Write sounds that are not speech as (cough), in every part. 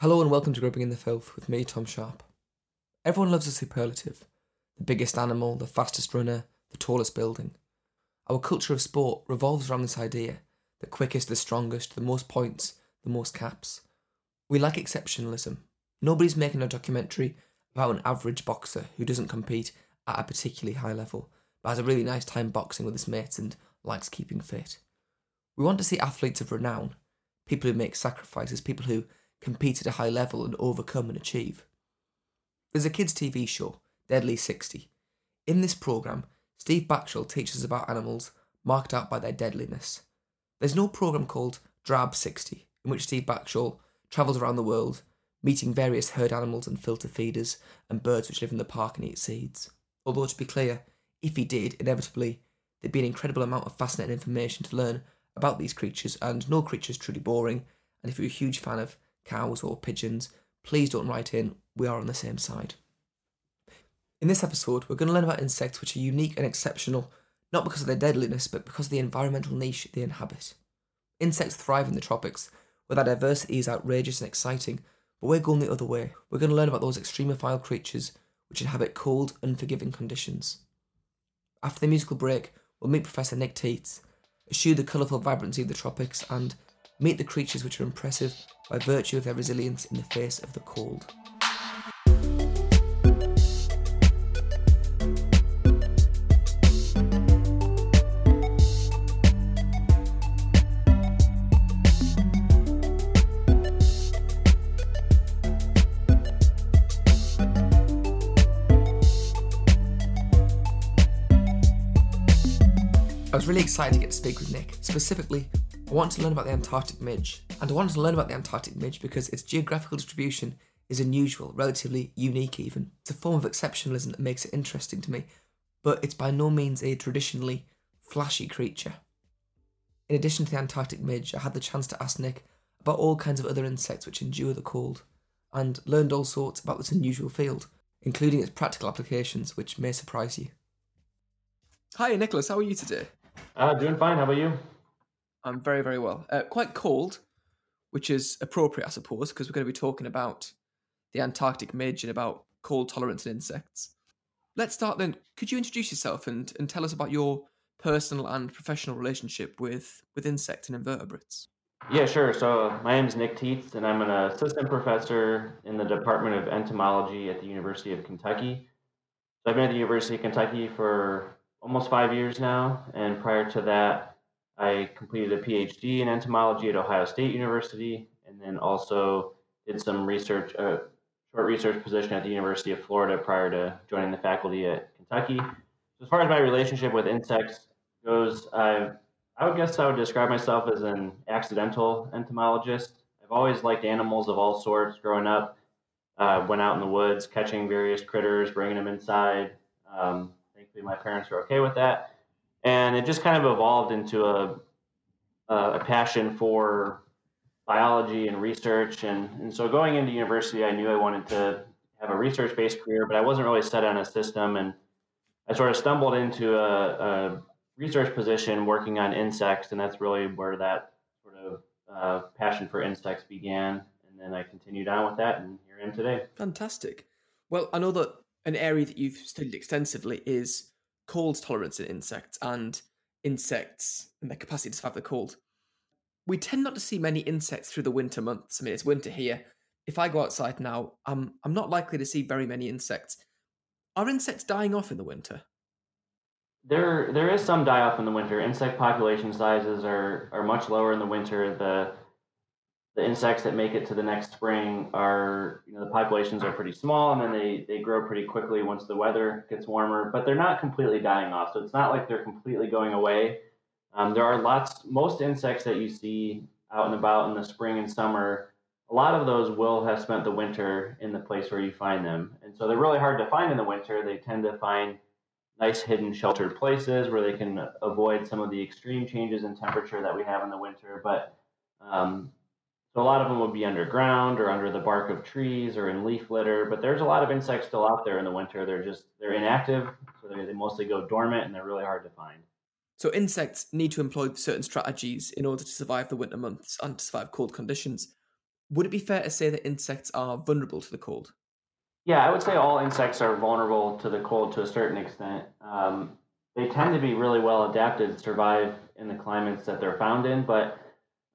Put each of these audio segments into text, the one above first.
Hello and welcome to Grubbing in the Filth with me, Tom Sharp. Everyone loves a superlative the biggest animal, the fastest runner, the tallest building. Our culture of sport revolves around this idea the quickest, the strongest, the most points, the most caps. We like exceptionalism. Nobody's making a documentary about an average boxer who doesn't compete at a particularly high level, but has a really nice time boxing with his mates and likes keeping fit. We want to see athletes of renown, people who make sacrifices, people who compete at a high level and overcome and achieve. There's a kids' TV show, Deadly 60. In this programme, Steve Backshall teaches about animals marked out by their deadliness. There's no programme called Drab 60, in which Steve Backshall travels around the world, meeting various herd animals and filter feeders and birds which live in the park and eat seeds. Although, to be clear, if he did, inevitably, there'd be an incredible amount of fascinating information to learn about these creatures, and no creature is truly boring. And if you're a huge fan of cows or pigeons, please don't write in. We are on the same side. In this episode, we're going to learn about insects which are unique and exceptional, not because of their deadliness, but because of the environmental niche they inhabit. Insects thrive in the tropics, where their diversity is outrageous and exciting, but we're going the other way. We're going to learn about those extremophile creatures which inhabit cold, unforgiving conditions. After the musical break, we'll meet Professor Nick Teets, eschew the colourful vibrancy of the tropics, and meet the creatures which are impressive by virtue of their resilience in the face of the cold. I was really excited to get to speak with Nick. Specifically, I wanted to learn about the Antarctic midge. And I wanted to learn about the Antarctic midge because its geographical distribution is unusual, relatively unique even. It's a form of exceptionalism that makes it interesting to me, but it's by no means a traditionally flashy creature. In addition to the Antarctic midge, I had the chance to ask Nick about all kinds of other insects which endure the cold, and learned all sorts about this unusual field, including its practical applications, which may surprise you. Hi, Nicholas. How are you today? Uh, doing fine. How about you? I'm very, very well. Uh, quite cold, which is appropriate, I suppose, because we're going to be talking about the Antarctic midge and about cold tolerance in insects. Let's start then. Could you introduce yourself and, and tell us about your personal and professional relationship with, with insects and invertebrates? Yeah, sure. So my name is Nick Teets, and I'm an assistant professor in the Department of Entomology at the University of Kentucky. I've been at the University of Kentucky for almost five years now, and prior to that, I completed a PhD in entomology at Ohio State University, and then also did some research, a uh, short research position at the University of Florida prior to joining the faculty at Kentucky. So as far as my relationship with insects goes, I, I would guess I would describe myself as an accidental entomologist. I've always liked animals of all sorts growing up. Uh, went out in the woods catching various critters, bringing them inside. Um, thankfully, my parents were okay with that and it just kind of evolved into a a passion for biology and research. And, and so going into university i knew i wanted to have a research based career but i wasn't really set on a system. And i sort of stumbled into a, a research position working on insects and that's really where that sort of uh, passion for insects began. And then i continued on with that and here i am today. Fantastic. Well i know that an area that you've studied extensively is cold tolerance in insects and insects and their capacity to survive the cold. We tend not to see many insects through the winter months. I mean, it's winter here. If I go outside now, I'm I'm not likely to see very many insects. Are insects dying off in the winter? There there is some die off in the winter. Insect population sizes are are much lower in the winter. The the insects that make it to the next spring are, you know, the populations are pretty small and then they, they grow pretty quickly once the weather gets warmer, but they're not completely dying off. So it's not like they're completely going away. Um, there are lots, most insects that you see out and about in the spring and summer, a lot of those will have spent the winter in the place where you find them. And so they're really hard to find in the winter. They tend to find nice hidden sheltered places where they can avoid some of the extreme changes in temperature that we have in the winter. But um, so a lot of them would be underground or under the bark of trees or in leaf litter. But there's a lot of insects still out there in the winter. They're just they're inactive, so they, they mostly go dormant and they're really hard to find. So insects need to employ certain strategies in order to survive the winter months and to survive cold conditions. would it be fair to say that insects are vulnerable to the cold? Yeah, I would say all insects are vulnerable to the cold to a certain extent. Um, they tend to be really well adapted to survive in the climates that they're found in, but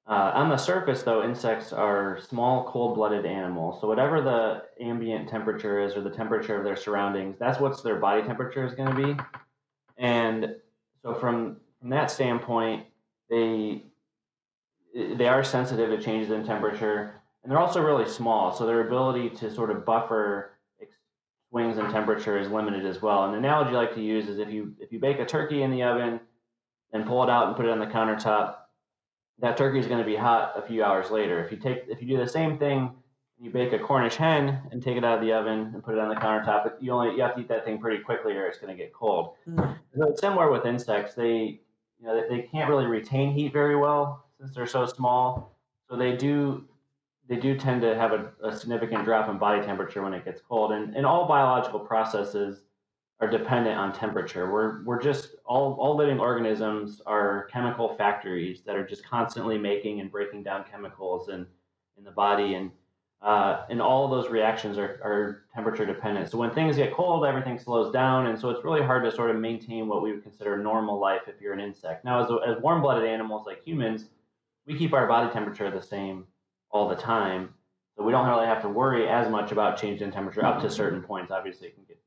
uh, on the surface, though, insects are small, cold blooded animals. So, whatever the ambient temperature is or the temperature of their surroundings, that's what their body temperature is going to be. And so, from, from that standpoint, they, they are sensitive to changes in temperature. And they're also really small. So, their ability to sort of buffer swings in temperature is limited as well. The analogy I like to use is if you, if you bake a turkey in the oven and pull it out and put it on the countertop, that turkey is going to be hot a few hours later. If you take if you do the same thing, you bake a Cornish hen and take it out of the oven and put it on the countertop, you only you have to eat that thing pretty quickly or it's going to get cold. Mm. So it's similar with insects. They you know they, they can't really retain heat very well since they're so small. So they do they do tend to have a, a significant drop in body temperature when it gets cold. And, and all biological processes are dependent on temperature. We're, we're just all, all living organisms are chemical factories that are just constantly making and breaking down chemicals in, in the body. And, uh, and all those reactions are, are temperature dependent. So when things get cold, everything slows down. And so it's really hard to sort of maintain what we would consider normal life if you're an insect. Now, as, as warm blooded animals like humans, we keep our body temperature the same all the time. So we don't really have to worry as much about change in temperature up to certain points. Obviously, it can get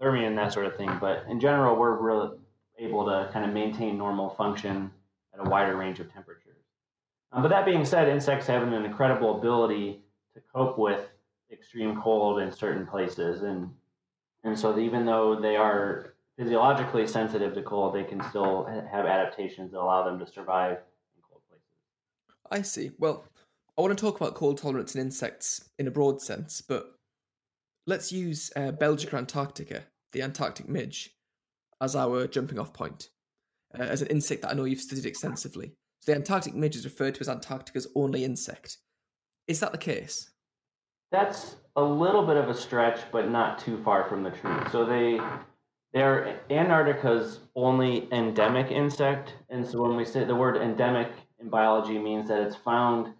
hypothermia and that sort of thing. But in general, we're really able to kind of maintain normal function at a wider range of temperatures. Um, but that being said, insects have an incredible ability to cope with extreme cold in certain places. And, and so even though they are physiologically sensitive to cold, they can still have adaptations that allow them to survive in cold places. I see. Well, I want to talk about cold tolerance in insects in a broad sense, but let's use uh, Belgica antarctica, the Antarctic midge, as our jumping off point, uh, as an insect that I know you've studied extensively. So the Antarctic midge is referred to as Antarctica's only insect. Is that the case? That's a little bit of a stretch, but not too far from the truth. So they they're Antarctica's only endemic insect, and so when we say the word endemic in biology means that it's found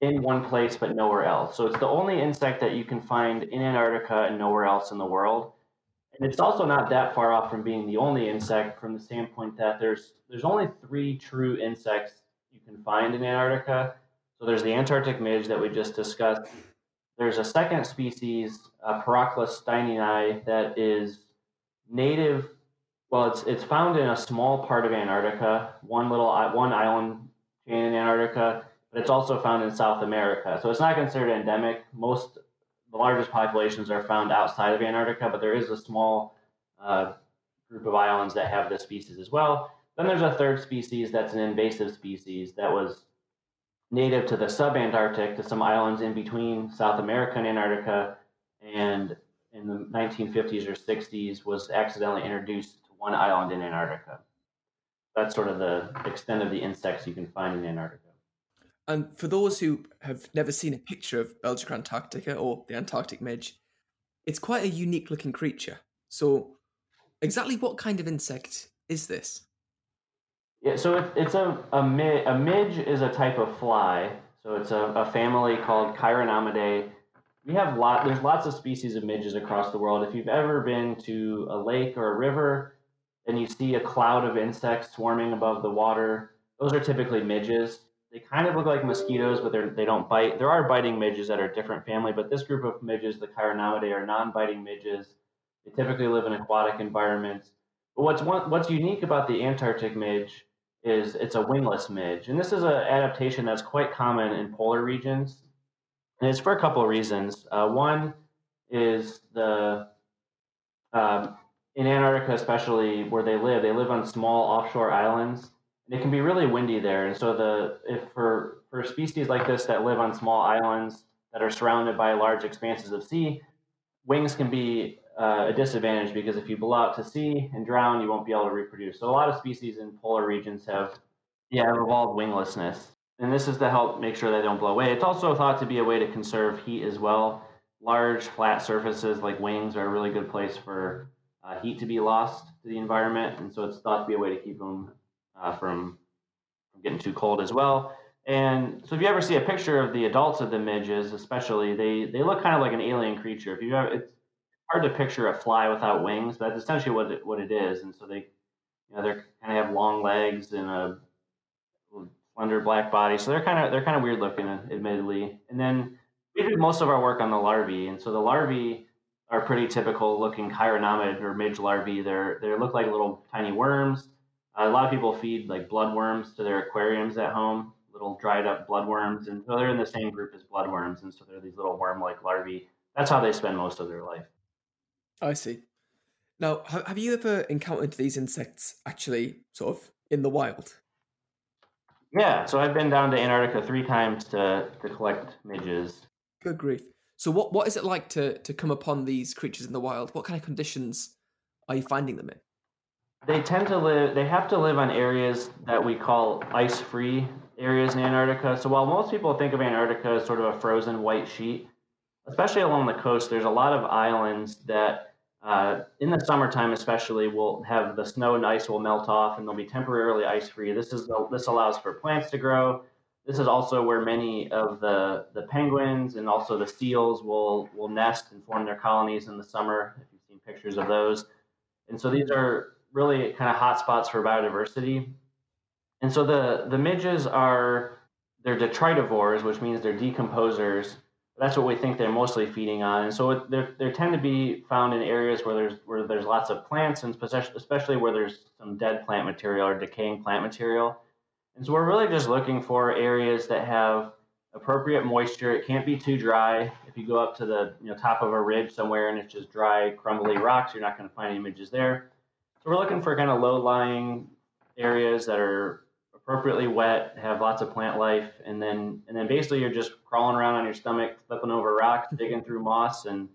in one place but nowhere else. So it's the only insect that you can find in Antarctica and nowhere else in the world. And it's also not that far off from being the only insect from the standpoint that there's there's only three true insects you can find in Antarctica. So there's the Antarctic midge that we just discussed. There's a second species, uh, steinii, that is native. Well, it's it's found in a small part of Antarctica, one little one island chain in Antarctica but it's also found in South America. So it's not considered endemic. Most the largest populations are found outside of Antarctica, but there is a small uh, group of islands that have this species as well. Then there's a third species that's an invasive species that was native to the subantarctic, to some islands in between South America and Antarctica, and in the 1950s or 60s was accidentally introduced to one island in Antarctica. That's sort of the extent of the insects you can find in Antarctica. And for those who have never seen a picture of Belgica antarctica or the Antarctic midge, it's quite a unique looking creature. So, exactly what kind of insect is this? Yeah, so it, it's a, a, mid, a midge is a type of fly. So it's a, a family called Chironomidae. We have lot. There's lots of species of midges across the world. If you've ever been to a lake or a river and you see a cloud of insects swarming above the water, those are typically midges they kind of look like mosquitoes, but they don't bite. There are biting midges that are a different family, but this group of midges, the Chironomidae, are non-biting midges. They typically live in aquatic environments. But what's one, what's unique about the Antarctic midge is it's a wingless midge, and this is an adaptation that's quite common in polar regions, and it's for a couple of reasons. Uh, one is the um, in Antarctica, especially where they live, they live on small offshore islands it can be really windy there. And so the if for for species like this that live on small islands that are surrounded by large expanses of sea, wings can be uh, a disadvantage because if you blow out to sea and drown, you won't be able to reproduce. So a lot of species in polar regions have yeah have evolved winglessness, and this is to help make sure they don't blow away. It's also thought to be a way to conserve heat as well. Large flat surfaces like wings are a really good place for uh, heat to be lost to the environment, and so it's thought to be a way to keep them uh, from, from getting too cold as well. And so if you ever see a picture of the adults of the midges, especially, they, they look kind of like an alien creature. If you ever, it's hard to picture a fly without wings, but that's essentially what it, what it is. And so they, you know, they kind of have long legs and a slender black body. So they're kind of they're kind of weird looking, admittedly. And then we do most of our work on the larvae, and so the larvae are pretty typical looking chironomid or midge larvae. They're they look like little tiny worms. Uh, a lot of people feed like bloodworms to their aquariums at home, little dried up bloodworms, and so they're in the same group as bloodworms, and so they're these little worm-like larvae. That's how they spend most of their life. I see. Now, have you ever encountered these insects actually, sort of in the wild? Yeah, so I've been down to Antarctica three times to to collect midges. Good grief! So, what what is it like to to come upon these creatures in the wild? What kind of conditions are you finding them in? They tend to live. They have to live on areas that we call ice-free areas in Antarctica. So while most people think of Antarctica as sort of a frozen white sheet, especially along the coast, there's a lot of islands that, uh, in the summertime especially, will have the snow and ice will melt off, and they'll be temporarily ice-free. This is this allows for plants to grow. This is also where many of the, the penguins and also the seals will will nest and form their colonies in the summer. If you've seen pictures of those, and so these are really kind of hot spots for biodiversity. And so the, the midges are, they're detritivores, which means they're decomposers. That's what we think they're mostly feeding on. And so they they tend to be found in areas where there's where there's lots of plants, and especially where there's some dead plant material or decaying plant material. And so we're really just looking for areas that have appropriate moisture. It can't be too dry. If you go up to the you know, top of a ridge somewhere and it's just dry, crumbly rocks, you're not going to find any midges there. So we're looking for kind of low-lying areas that are appropriately wet, have lots of plant life, and then and then basically you're just crawling around on your stomach, flipping over rocks, digging through moss, and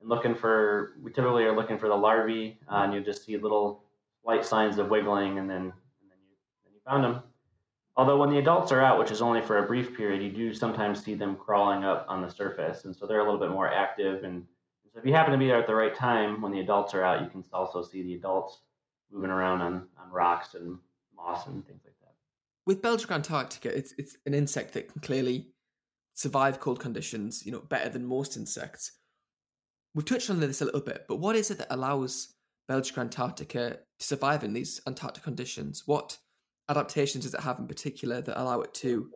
and looking for. We typically are looking for the larvae, uh, and you just see little light signs of wiggling, and then and then you then you found them. Although when the adults are out, which is only for a brief period, you do sometimes see them crawling up on the surface, and so they're a little bit more active. And so if you happen to be there at the right time when the adults are out, you can also see the adults moving around on, on rocks and moss and things like that. With Belgica antarctica, it's it's an insect that can clearly survive cold conditions, you know, better than most insects. We've touched on this a little bit, but what is it that allows Belgica antarctica to survive in these Antarctic conditions? What adaptations does it have in particular that allow it to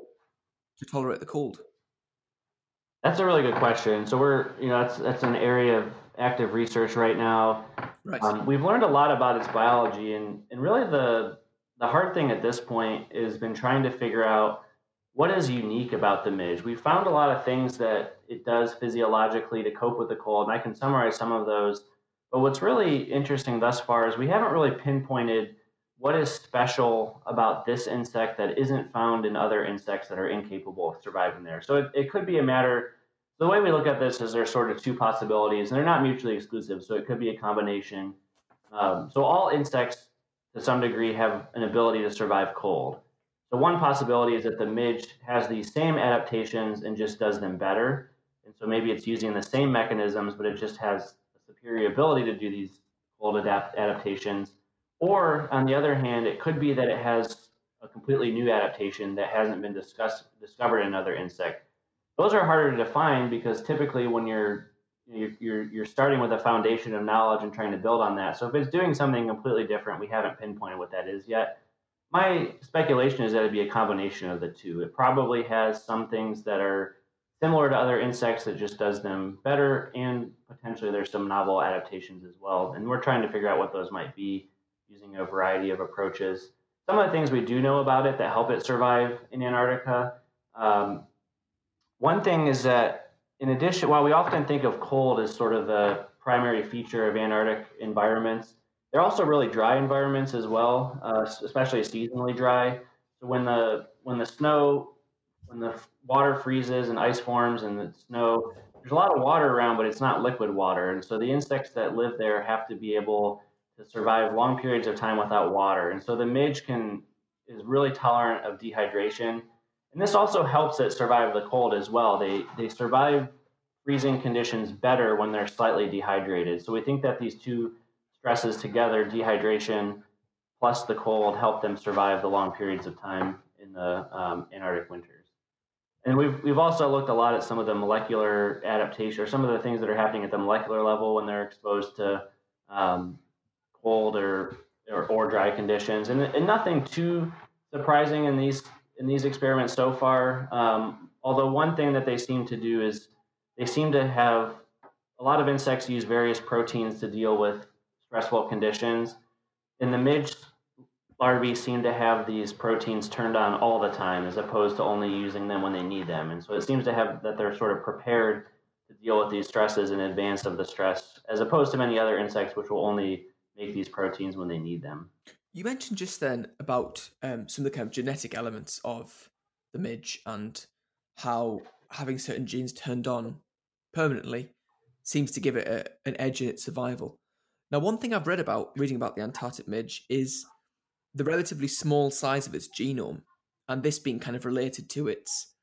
to tolerate the cold? That's a really good question. So we're, you know, that's that's an area of active research right now. Right. Um, we've learned a lot about its biology, and and really the the hard thing at this point has been trying to figure out what is unique about the midge. We've found a lot of things that it does physiologically to cope with the cold, and I can summarize some of those. But what's really interesting thus far is we haven't really pinpointed what is special about this insect that isn't found in other insects that are incapable of surviving there. So it, it could be a matter the way we look at this is there's sort of two possibilities, and they're not mutually exclusive. So it could be a combination. Um, so all insects, to some degree, have an ability to survive cold. So one possibility is that the midge has these same adaptations and just does them better. And so maybe it's using the same mechanisms, but it just has a superior ability to do these cold adapt adaptations. Or on the other hand, it could be that it has a completely new adaptation that hasn't been discussed discovered in another insect those are harder to define because typically when you're you're, you're starting with a foundation of knowledge and trying to build on that. So if it's doing something completely different, we haven't pinpointed what that is yet. My speculation is that it'd be a combination of the two. It probably has some things that are similar to other insects that just does them better, and potentially there's some novel adaptations as well. And we're trying to figure out what those might be using a variety of approaches. Some of the things we do know about it that help it survive in Antarctica um, one thing is that, in addition, while we often think of cold as sort of the primary feature of Antarctic environments, they're also really dry environments as well, uh, especially seasonally dry. So when the when the snow, when the water freezes and ice forms and the snow, there's a lot of water around, but it's not liquid water, and so the insects that live there have to be able to survive long periods of time without water. And so the midge can is really tolerant of dehydration and this also helps it survive the cold as well. They they survive freezing conditions better when they're slightly dehydrated. So we think that these two stresses together, dehydration plus the cold, help them survive the long periods of time in the um, Antarctic winters. and we've we've also looked a lot at some of the molecular adaptation or some of the things that are happening at the molecular level when they're exposed to um, cold or, or, or dry conditions, and, and nothing too surprising in these in these experiments so far. Um, although one thing that they seem to do is they seem to have a lot of insects use various proteins to deal with stressful conditions. In the midge larvae seem to have these proteins turned on all the time as opposed to only using them when they need them. And so it seems to have that they're sort of prepared to deal with these stresses in advance of the stress, as opposed to many other insects which will only make these proteins when they need them. You mentioned just then about um, some of the kind of genetic elements of the midge and how having certain genes turned on permanently seems to give it a, an edge in its survival. Now, one thing I've read about reading about the Antarctic midge is the relatively small size of its genome, and this being kind of related to its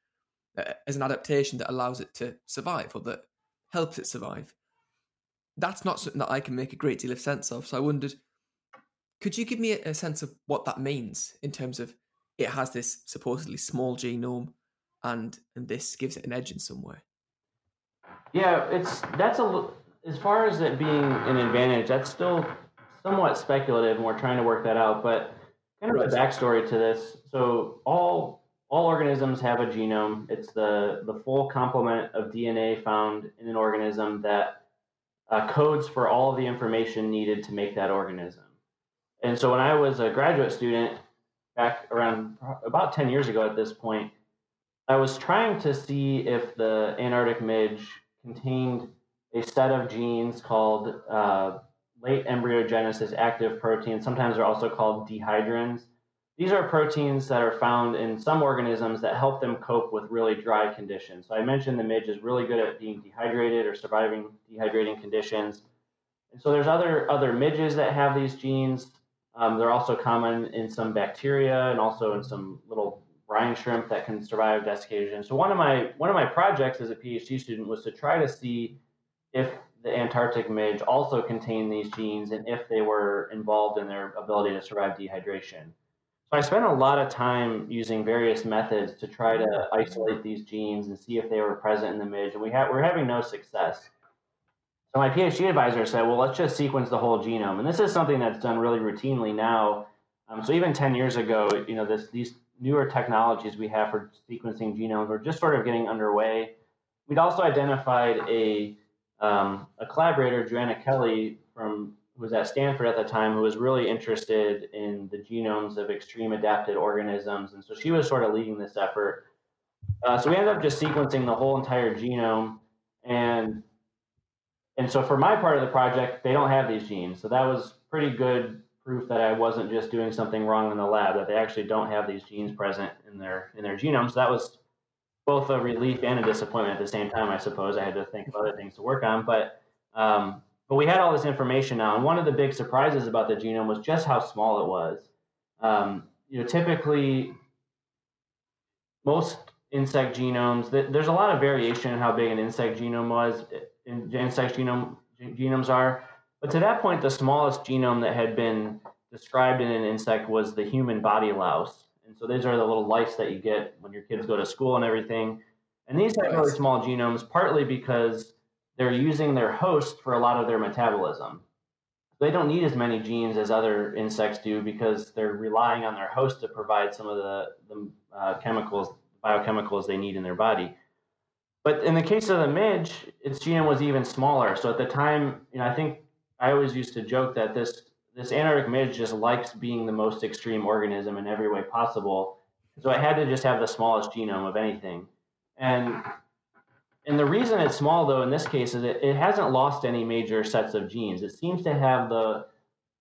uh, as an adaptation that allows it to survive or that helps it survive. That's not something that I can make a great deal of sense of. So I wondered, could you give me a, a sense of what that means in terms of it has this supposedly small genome, and and this gives it an edge in some way? Yeah, it's that's a as far as it being an advantage. That's still somewhat speculative, and we're trying to work that out. But kind of right. a backstory to this. So all all organisms have a genome. It's the the full complement of DNA found in an organism that uh, codes for all of the information needed to make that organism. And so when I was a graduate student back around about 10 years ago at this point, I was trying to see if the Antarctic midge contained a set of genes called uh, late embryogenesis active proteins. Sometimes they're also called dehydrins. These are proteins that are found in some organisms that help them cope with really dry conditions. So I mentioned the midge is really good at being dehydrated or surviving dehydrating conditions. And so there's other other midges that have these genes. Um, they're also common in some bacteria and also in some little brine shrimp that can survive desiccation. So one of my one of my projects as a PhD student was to try to see if the Antarctic midge also contained these genes and if they were involved in their ability to survive dehydration. So I spent a lot of time using various methods to try to isolate these genes and see if they were present in the midge, and we ha- we're having no success. My PhD advisor said, "Well, let's just sequence the whole genome," and this is something that's done really routinely now. Um, so even 10 years ago, you know, this, these newer technologies we have for sequencing genomes were just sort of getting underway. We'd also identified a um, a collaborator, Joanna Kelley, from who was at Stanford at the time, who was really interested in the genomes of extreme adapted organisms, and so she was sort of leading this effort. Uh, so we ended up just sequencing the whole entire genome, and and so for my part of the project, they don't have these genes, so that was pretty good proof that I wasn't just doing something wrong in the lab; that they actually don't have these genes present in their in their genome. So that was both a relief and a disappointment at the same time. I suppose I had to think of other things to work on, but um, but we had all this information now, and one of the big surprises about the genome was just how small it was. Um, you know, typically most insect genomes, there's a lot of variation in how big an insect genome was, in insect genome genomes are. But to that point, the smallest genome that had been described in an insect was the human body louse. And so these are the little lice that you get when your kids go to school and everything. And these have really small genomes, partly because they're using their host for a lot of their metabolism. They don't need as many genes as other insects do because they're relying on their host to provide some of the, the uh, chemicals, biochemicals they need in their body. But in the case of the midge, its genome was even smaller. So at the time, you know, I think I always used to joke that this this Antarctic midge just likes being the most extreme organism in every way possible. So I had to just have the smallest genome of anything. And and the reason it's small though in this case is it, it hasn't lost any major sets of genes. It seems to have the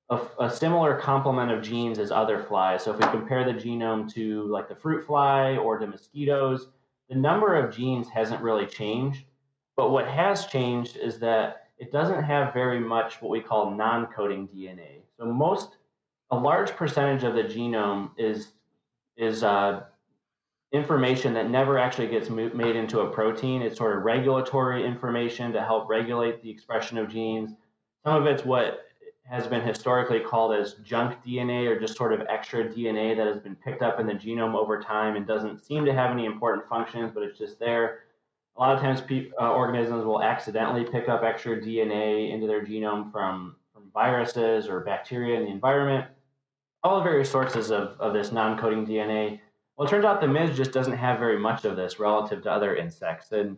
a, a, similar complement of genes as other flies. So if we compare the genome to like the fruit fly or to mosquitoes, the number of genes hasn't really changed. But what has changed is that it doesn't have very much what we call non-coding DNA. So most, a large percentage of the genome is is uh, information that never actually gets made into a protein. It's sort of regulatory information to help regulate the expression of genes. Some of it's what has been historically called as junk DNA or just sort of extra DNA that has been picked up in the genome over time and doesn't seem to have any important functions, but it's just there. A lot of times, pe- uh, organisms will accidentally pick up extra DNA into their genome from, from viruses or bacteria in the environment. All the various sources of, of this non coding DNA. Well, it turns out the midge just doesn't have very much of this relative to other insects. And,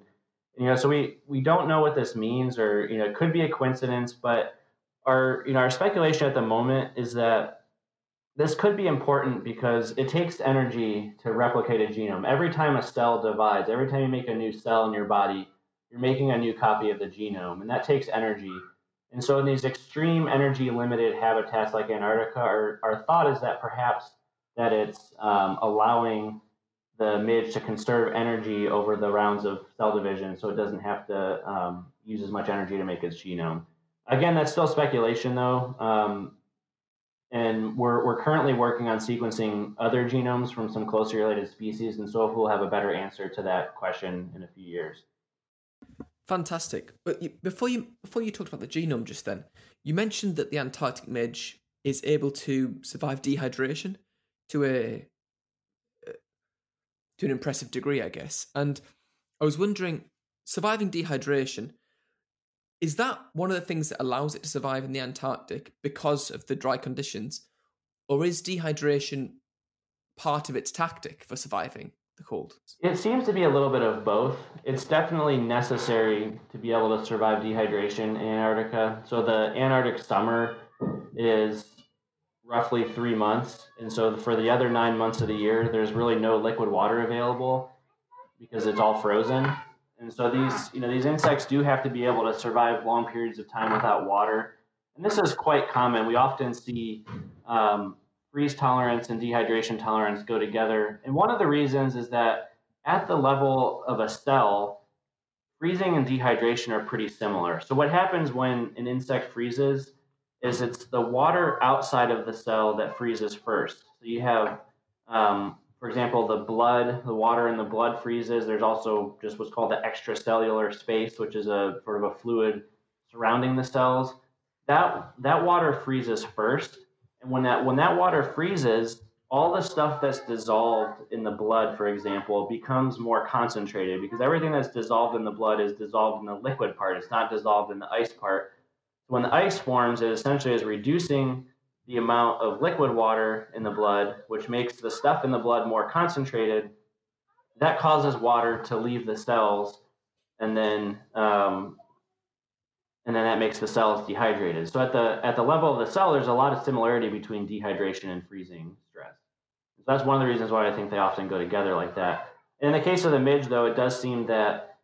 you know, so we, we don't know what this means, or, you know, it could be a coincidence, but our you know our speculation at the moment is that this could be important because it takes energy to replicate a genome. Every time a cell divides, every time you make a new cell in your body, you're making a new copy of the genome, and that takes energy. And so, in these extreme energy limited habitats like Antarctica, our, our thought is that perhaps that it's um, allowing the midge to conserve energy over the rounds of cell division, so it doesn't have to um, use as much energy to make its genome. Again, that's still speculation, though. Um, and we're, we're currently working on sequencing other genomes from some closely related species, and so we'll have a better answer to that question in a few years. Fantastic. But before you before you talked about the genome just then, you mentioned that the Antarctic midge is able to survive dehydration to a to an impressive degree, I guess. And I was wondering, surviving dehydration is that one of the things that allows it to survive in the Antarctic because of the dry conditions? Or is dehydration part of its tactic for surviving the cold? It seems to be a little bit of both. It's definitely necessary to be able to survive dehydration in Antarctica. So the Antarctic summer is roughly three months. And so for the other nine months of the year, there's really no liquid water available because it's all frozen. And so these, you know, these insects do have to be able to survive long periods of time without water. And this is quite common. We often see um, freeze tolerance and dehydration tolerance go together. And one of the reasons is that at the level of a cell, freezing and dehydration are pretty similar. So what happens when an insect freezes is it's the water outside of the cell that freezes first. So you have um, for example, the blood, the water in the blood freezes. There's also just what's called the extracellular space, which is a sort of a fluid surrounding the cells. That that water freezes first, and when that when that water freezes, all the stuff that's dissolved in the blood, for example, becomes more concentrated because everything that's dissolved in the blood is dissolved in the liquid part. It's not dissolved in the ice part. When the ice forms, it essentially is reducing the amount of liquid water in the blood, which makes the stuff in the blood more concentrated. That causes water to leave the cells, and then um, and then that makes the cells dehydrated. So at the at the level of the cell, there's a lot of similarity between dehydration and freezing stress. So that's one of the reasons why I think they often go together like that. In the case of the midge, though, it does seem that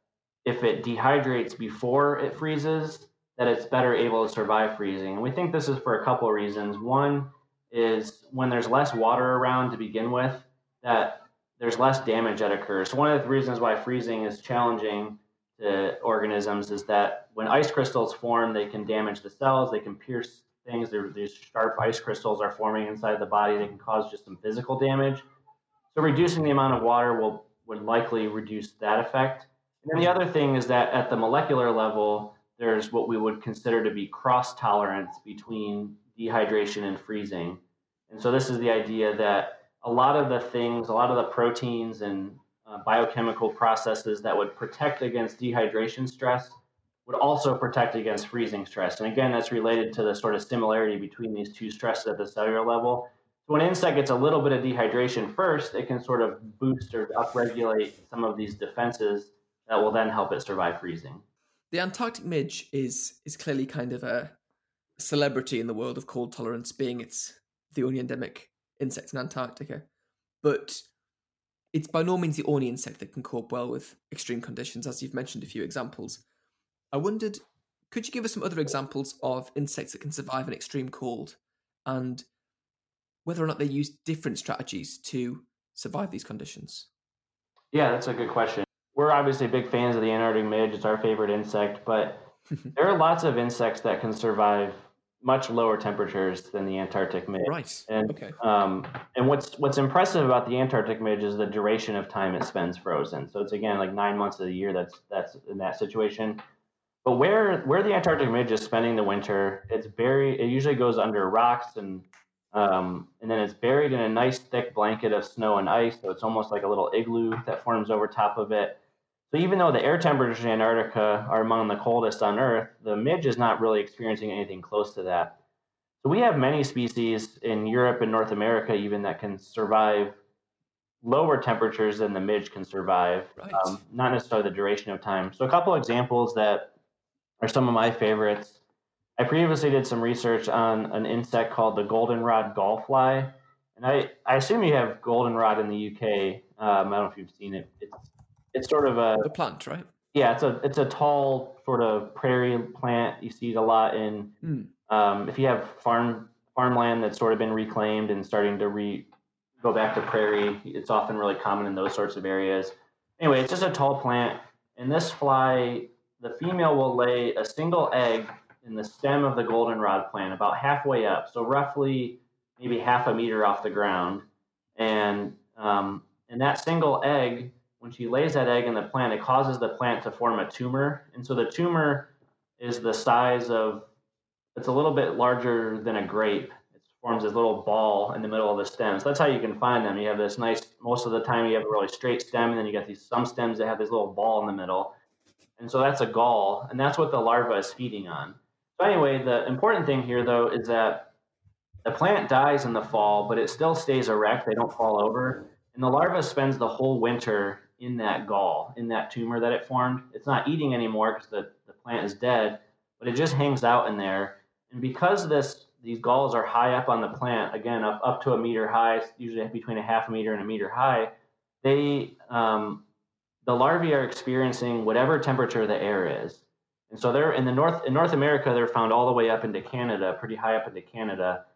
if it dehydrates before it freezes, that it's better able to survive freezing. And we think this is for a couple of reasons. One is when there's less water around to begin with, that there's less damage that occurs. So one of the reasons why freezing is challenging to organisms is that when ice crystals form, they can damage the cells, they can pierce things. these sharp ice crystals are forming inside the body. They can cause just some physical damage. So reducing the amount of water will would likely reduce that effect. And then the other thing is that at the molecular level, there's what we would consider to be cross tolerance between dehydration and freezing. And so this is the idea that a lot of the things, a lot of the proteins and uh, biochemical processes that would protect against dehydration stress would also protect against freezing stress. And again, that's related to the sort of similarity between these two stresses at the cellular level. So when an insect gets a little bit of dehydration first, it can sort of boost or upregulate some of these defenses that will then help it survive freezing the Antarctic midge is is clearly kind of a celebrity in the world of cold tolerance, being it's the only endemic insect in Antarctica. But it's by no means the only insect that can cope well with extreme conditions, as you've mentioned a few examples. I wondered, could you give us some other examples of insects that can survive an extreme cold and whether or not they use different strategies to survive these conditions? Yeah, that's a good question we're obviously big fans of the Antarctic midge. It's our favorite insect, but (laughs) there are lots of insects that can survive much lower temperatures than the Antarctic midge. Right. And okay. um, and what's what's impressive about the Antarctic midge is the duration of time it spends frozen. So it's again like nine months of the year that's that's in that situation. But where where the Antarctic midge is spending the winter, it's buried. It usually goes under rocks and um, and then it's buried in a nice thick blanket of snow and ice. So it's almost like a little igloo that forms over top of it. So even though the air temperatures in Antarctica are among the coldest on Earth, the midge is not really experiencing anything close to that. So we have many species in Europe and North America even that can survive lower temperatures than the midge can survive, Right. um, not necessarily the duration of time. So a couple examples that are some of my favorites. I previously did some research on an insect called the goldenrod gallfly, and I, I assume you have goldenrod in the UK. Um, I don't know if you've seen it. It's it's sort of a the plant, right? yeah, it's a it's a tall sort of prairie plant. You see it a lot in Hmm. um, if you have farm farmland that's sort of been reclaimed and starting to re go back to prairie. It's often really common in those sorts of areas. Anyway, it's just a tall plant, and this fly, the female will lay a single egg in the stem of the goldenrod plant, about halfway up, so roughly maybe half a meter off the ground, and um, and that single egg when she lays that egg in the plant, it causes the plant to form a tumor. And so the tumor is the size of, it's a little bit larger than a grape. It forms this little ball in the middle of the stem. So that's how you can find them. You have this nice, most of the time you have a really straight stem, and then you got these some stems that have this little ball in the middle. And so that's a gall, and that's what the larva is feeding on. So anyway, the important thing here though is that the plant dies in the fall, but it still stays erect. They don't fall over. And the larva spends the whole winter in that gall, in that tumor that it formed. It's not eating anymore because the, the plant is dead, but it just hangs out in there. And because this these galls are high up on the plant, again up up to a meter high, usually between a half a meter and a meter high, they um, the larvae are experiencing whatever temperature the air is. And so they're in the north in North America, they're found all the way up into Canada, pretty high up into Canada.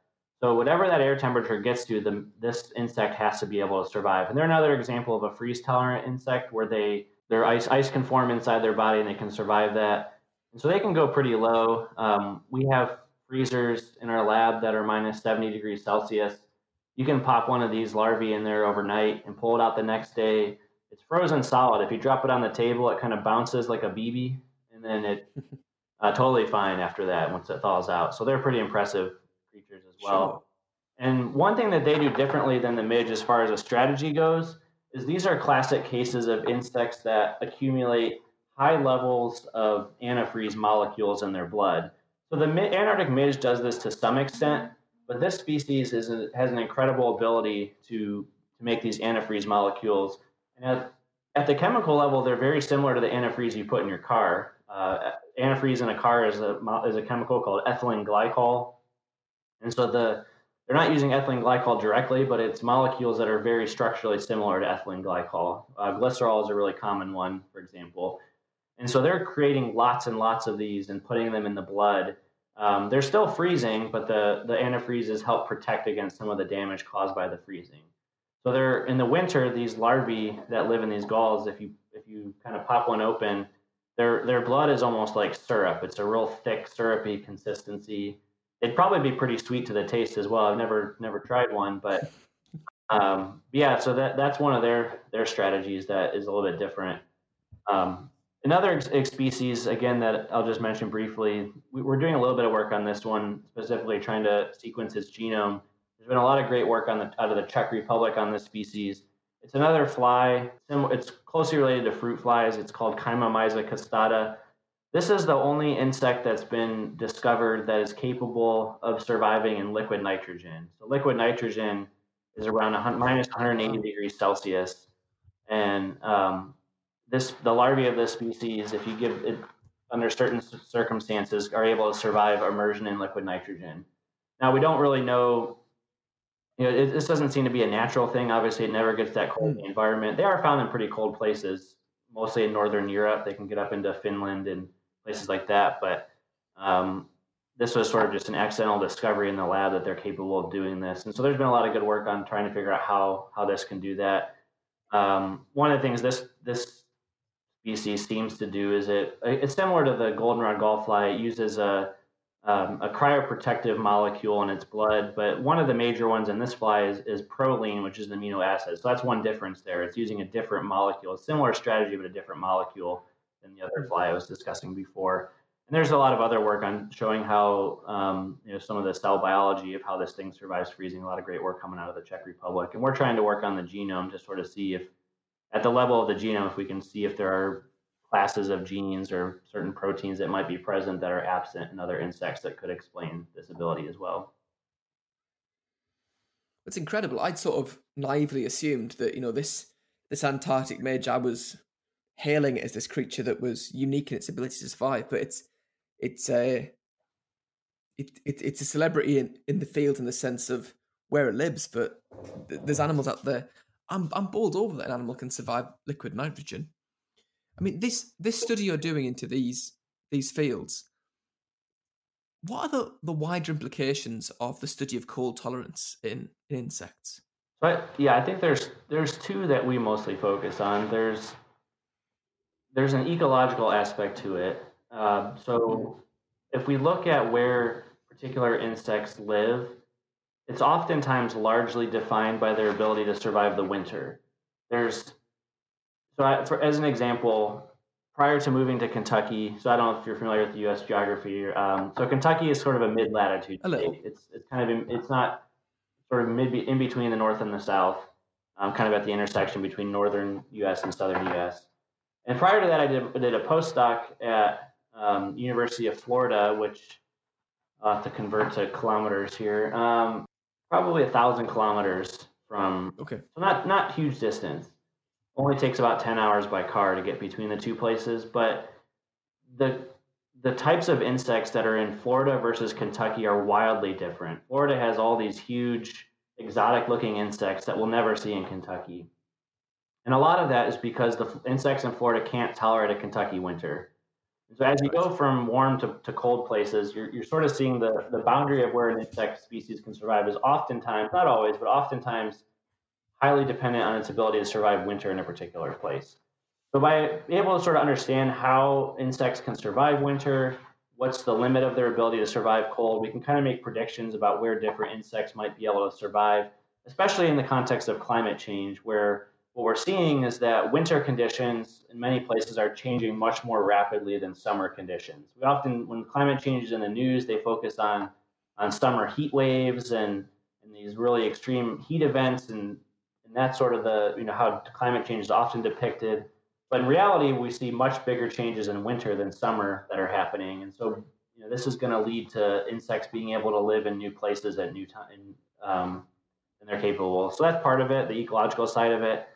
So whatever that air temperature gets to, the, this insect has to be able to survive. And they're another example of a freeze tolerant insect where they their ice ice can form inside their body and they can survive that. And so they can go pretty low. Um, we have freezers in our lab that are minus 70 degrees Celsius. You can pop one of these larvae in there overnight and pull it out the next day. It's frozen solid. If you drop it on the table, it kind of bounces like a BB, and then it (laughs) uh, totally fine after that once it thaws out. So they're pretty impressive creatures as well. Sure. And one thing that they do differently than the midge as far as a strategy goes is these are classic cases of insects that accumulate high levels of antifreeze molecules in their blood. So the Antarctic midge does this to some extent, but this species is has an incredible ability to, to make these antifreeze molecules. And at, at the chemical level, they're very similar to the antifreeze you put in your car. Uh, antifreeze in a car is a, is a chemical called ethylene glycol. And so the they're not using ethylene glycol directly, but it's molecules that are very structurally similar to ethylene glycol. Uh, glycerol is a really common one, for example. And so they're creating lots and lots of these and putting them in the blood. Um, they're still freezing, but the, the antifreezes help protect against some of the damage caused by the freezing. So they're in the winter, these larvae that live in these galls, if you if you kind of pop one open, their their blood is almost like syrup. It's a real thick, syrupy consistency it'd probably be pretty sweet to the taste as well. I've never never tried one, but (laughs) um, yeah. So that that's one of their their strategies that is a little bit different. Um, another ex- species again that I'll just mention briefly. We, we're doing a little bit of work on this one specifically, trying to sequence its genome. There's been a lot of great work on the out of the Czech Republic on this species. It's another fly. It's closely related to fruit flies. It's called Chymomyza costata. This is the only insect that's been discovered that is capable of surviving in liquid nitrogen. So liquid nitrogen is around 100, minus 180 degrees Celsius, and um, this the larvae of this species, if you give it under certain circumstances, are able to survive immersion in liquid nitrogen. Now we don't really know. You know, it, this doesn't seem to be a natural thing. Obviously, it never gets that cold in the environment. They are found in pretty cold places, mostly in northern Europe. They can get up into Finland and places like that. But um, this was sort of just an accidental discovery in the lab that they're capable of doing this. And so there's been a lot of good work on trying to figure out how how this can do that. Um, one of the things this this species seems to do is it it's similar to the goldenrod gallfly. It uses a um, a cryoprotective molecule in its blood, but one of the major ones in this fly is, is proline, which is an amino acid. So that's one difference there. It's using a different molecule, a similar strategy, but a different molecule the other fly I was discussing before. And there's a lot of other work on showing how um, you know some of the cell biology of how this thing survives freezing. A lot of great work coming out of the Czech Republic, and we're trying to work on the genome to sort of see if, at the level of the genome, if we can see if there are classes of genes or certain proteins that might be present that are absent in other insects that could explain this ability as well. It's incredible. I'd sort of naively assumed that you know this this Antarctic midge was hailing it as this creature that was unique in its ability to survive, but it's it's a it, it it's a celebrity in, in the field in the sense of where it lives. But th- there's animals out there. I'm I'm over that an animal can survive liquid nitrogen. I mean, this this study you're doing into these these fields. What are the, the wider implications of the study of cold tolerance in, in insects? But yeah, I think there's there's two that we mostly focus on. There's there's an ecological aspect to it. Uh, so if we look at where particular insects live, it's oftentimes largely defined by their ability to survive the winter. There's so I, for, as an example, prior to moving to Kentucky, so I don't know if you're familiar with the U.S. geography. Um, so Kentucky is sort of a mid-latitude state. It's it's kind of in, it's not sort of mid in between the north and the south, um, kind of at the intersection between northern U.S. and southern U.S. And prior to that, I did, did a postdoc at um, University of Florida, which I'll have to convert to kilometers here. Um, probably a thousand kilometers from. Okay. So not not huge distance. Only takes about ten hours by car to get between the two places, but the the types of insects that are in Florida versus Kentucky are wildly different. Florida has all these huge exotic looking insects that we'll never see in Kentucky. And a lot of that is because the insects in Florida can't tolerate a Kentucky winter. So as you go from warm to, to cold places, you're, you're sort of seeing the, the boundary of where an insect species can survive is oftentimes, not always, but oftentimes highly dependent on its ability to survive winter in a particular place. So by being able to sort of understand how insects can survive winter, what's the limit of their ability to survive cold, we can kind of make predictions about where different insects might be able to survive, especially in the context of climate change, where what we're seeing is that winter conditions in many places are changing much more rapidly than summer conditions. We often, when climate change is in the news, they focus on on summer heat waves and, and these really extreme heat events and and that's sort of the you know how climate change is often depicted. But in reality, we see much bigger changes in winter than summer that are happening, and so you know this is going to lead to insects being able to live in new places at new time, um, and they're capable. So that's part of it, the ecological side of it.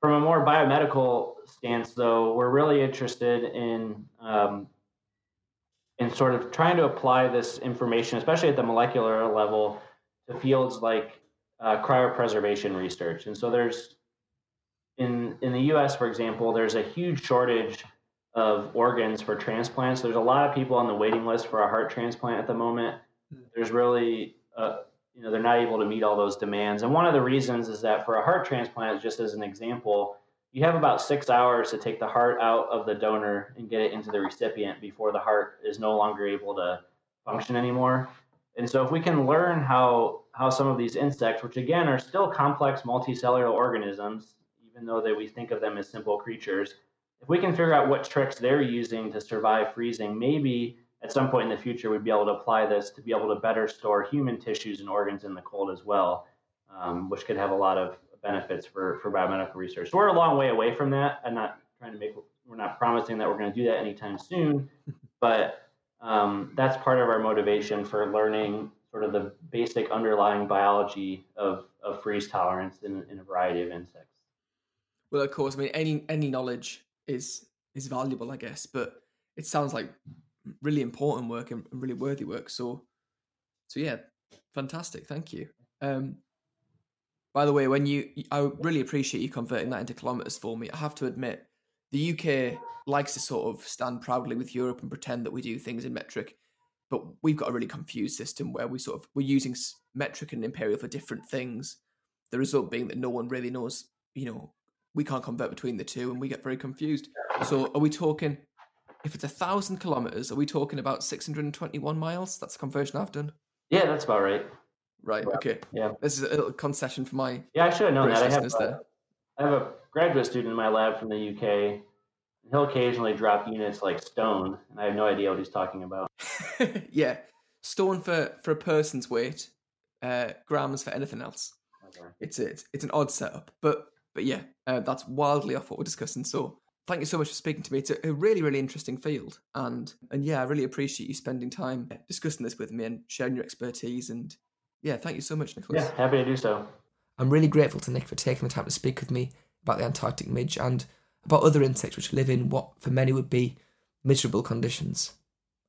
From a more biomedical stance, though, we're really interested in um, in sort of trying to apply this information, especially at the molecular level, to fields like uh, cryopreservation research. And so there's in in the U.S., for example, there's a huge shortage of organs for transplants. There's a lot of people on the waiting list for a heart transplant at the moment. Hmm. There's really uh, you know they're not able to meet all those demands. And one of the reasons is that for a heart transplant just as an example you have about six hours to take the heart out of the donor and get it into the recipient before the heart is no longer able to function anymore. And so if we can learn how how some of these insects which again are still complex multicellular organisms even though that we think of them as simple creatures if we can figure out what tricks they're using to survive freezing maybe at some point in the future, we'd be able to apply this to be able to better store human tissues and organs in the cold as well, um, which could have a lot of benefits for, for biomedical research. So we're a long way away from that. I'm not trying to make, we're not promising that we're going to do that anytime soon, (laughs) but um, that's part of our motivation for learning sort of the basic underlying biology of, of freeze tolerance in, in a variety of insects. Well, of course, I mean, any any knowledge is is valuable, I guess, but it sounds like really important work and really worthy work. So, so yeah, fantastic. Thank you. Um, by the way, when you, I really appreciate you converting that into kilometers for me. I have to admit, the UK likes to sort of stand proudly with Europe and pretend that we do things in metric, but we've got a really confused system where we sort of we're using metric and imperial for different things. The result being that no one really knows, you know, we can't convert between the two, and we get very confused. So, are we talking if it's a thousand kilometers, are we talking about 621 miles? That's the conversion I've done. Yeah, that's about right. Right. Okay. Yeah. This is a little concession for my. Yeah, I should have known that. I have, a, I have a graduate student in my lab from the UK. He'll occasionally drop units like stone, and I have no idea what he's talking about. (laughs) yeah, stone for for a person's weight, uh, grams for anything else. Okay. It's a, it's it's an odd setup, but but yeah, uh, that's wildly off what we're discussing. So thank you so much for speaking to me. It's a, a really really interesting field, and and yeah, I really appreciate you spending time discussing this with me and sharing your expertise. And yeah, thank you so much, Nicholas. Yeah, happy to do so. I'm really grateful to Nick for taking the time to speak with me about the Antarctic midge and about other insects which live in what for many would be miserable conditions.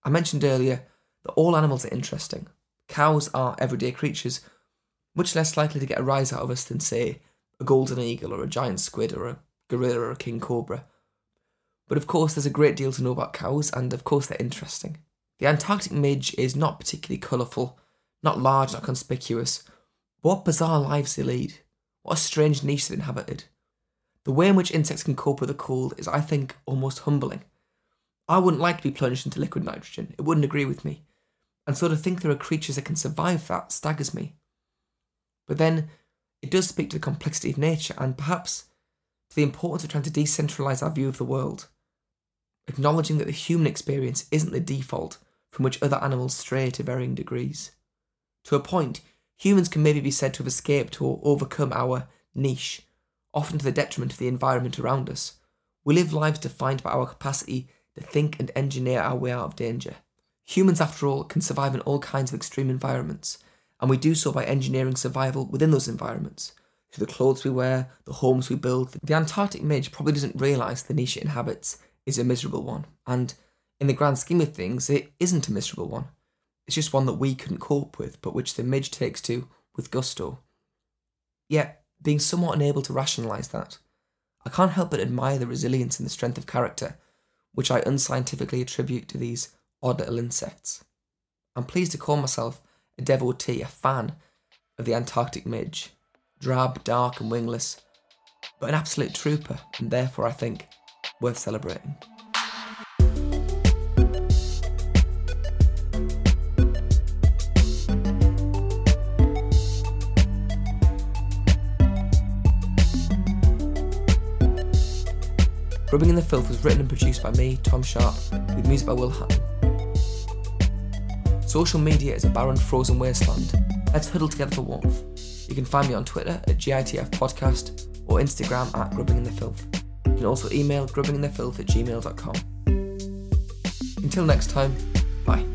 I mentioned earlier that all animals are interesting. Cows are everyday creatures, much less likely to get a rise out of us than, say, a golden eagle or a giant squid or a gorilla or a king cobra. But of course, there's a great deal to know about cows, and of course, they're interesting. The Antarctic midge is not particularly colourful, not large, not conspicuous. What bizarre lives they lead. What a strange niche they've inhabited. The way in which insects can cope with the cold is, I think, almost humbling. I wouldn't like to be plunged into liquid nitrogen, it wouldn't agree with me. And so to think there are creatures that can survive that staggers me. But then, it does speak to the complexity of nature and perhaps to the importance of trying to decentralise our view of the world. Acknowledging that the human experience isn't the default from which other animals stray to varying degrees. To a point, humans can maybe be said to have escaped or overcome our niche often to the detriment of the environment around us. We live lives defined by our capacity to think and engineer our way out of danger. Humans, after all, can survive in all kinds of extreme environments, and we do so by engineering survival within those environments. Through the clothes we wear, the homes we build, the Antarctic midge probably doesn't realise the niche it inhabits is a miserable one, and in the grand scheme of things, it isn't a miserable one. It's just one that we couldn't cope with, but which the midge takes to with gusto. Yet, being somewhat unable to rationalise that. I can't help but admire the resilience and the strength of character which I unscientifically attribute to these odd little insects. I'm pleased to call myself a devotee, a fan of the Antarctic midge, drab, dark, and wingless, but an absolute trooper, and therefore I think worth celebrating. Grubbing in the Filth was written and produced by me, Tom Sharp, with music by Will Hatton. Social media is a barren, frozen wasteland. Let's huddle together for warmth. You can find me on Twitter at GITF Podcast or Instagram at Grubbing in the Filth. You can also email grubbinginthefilth at gmail.com. Until next time, bye.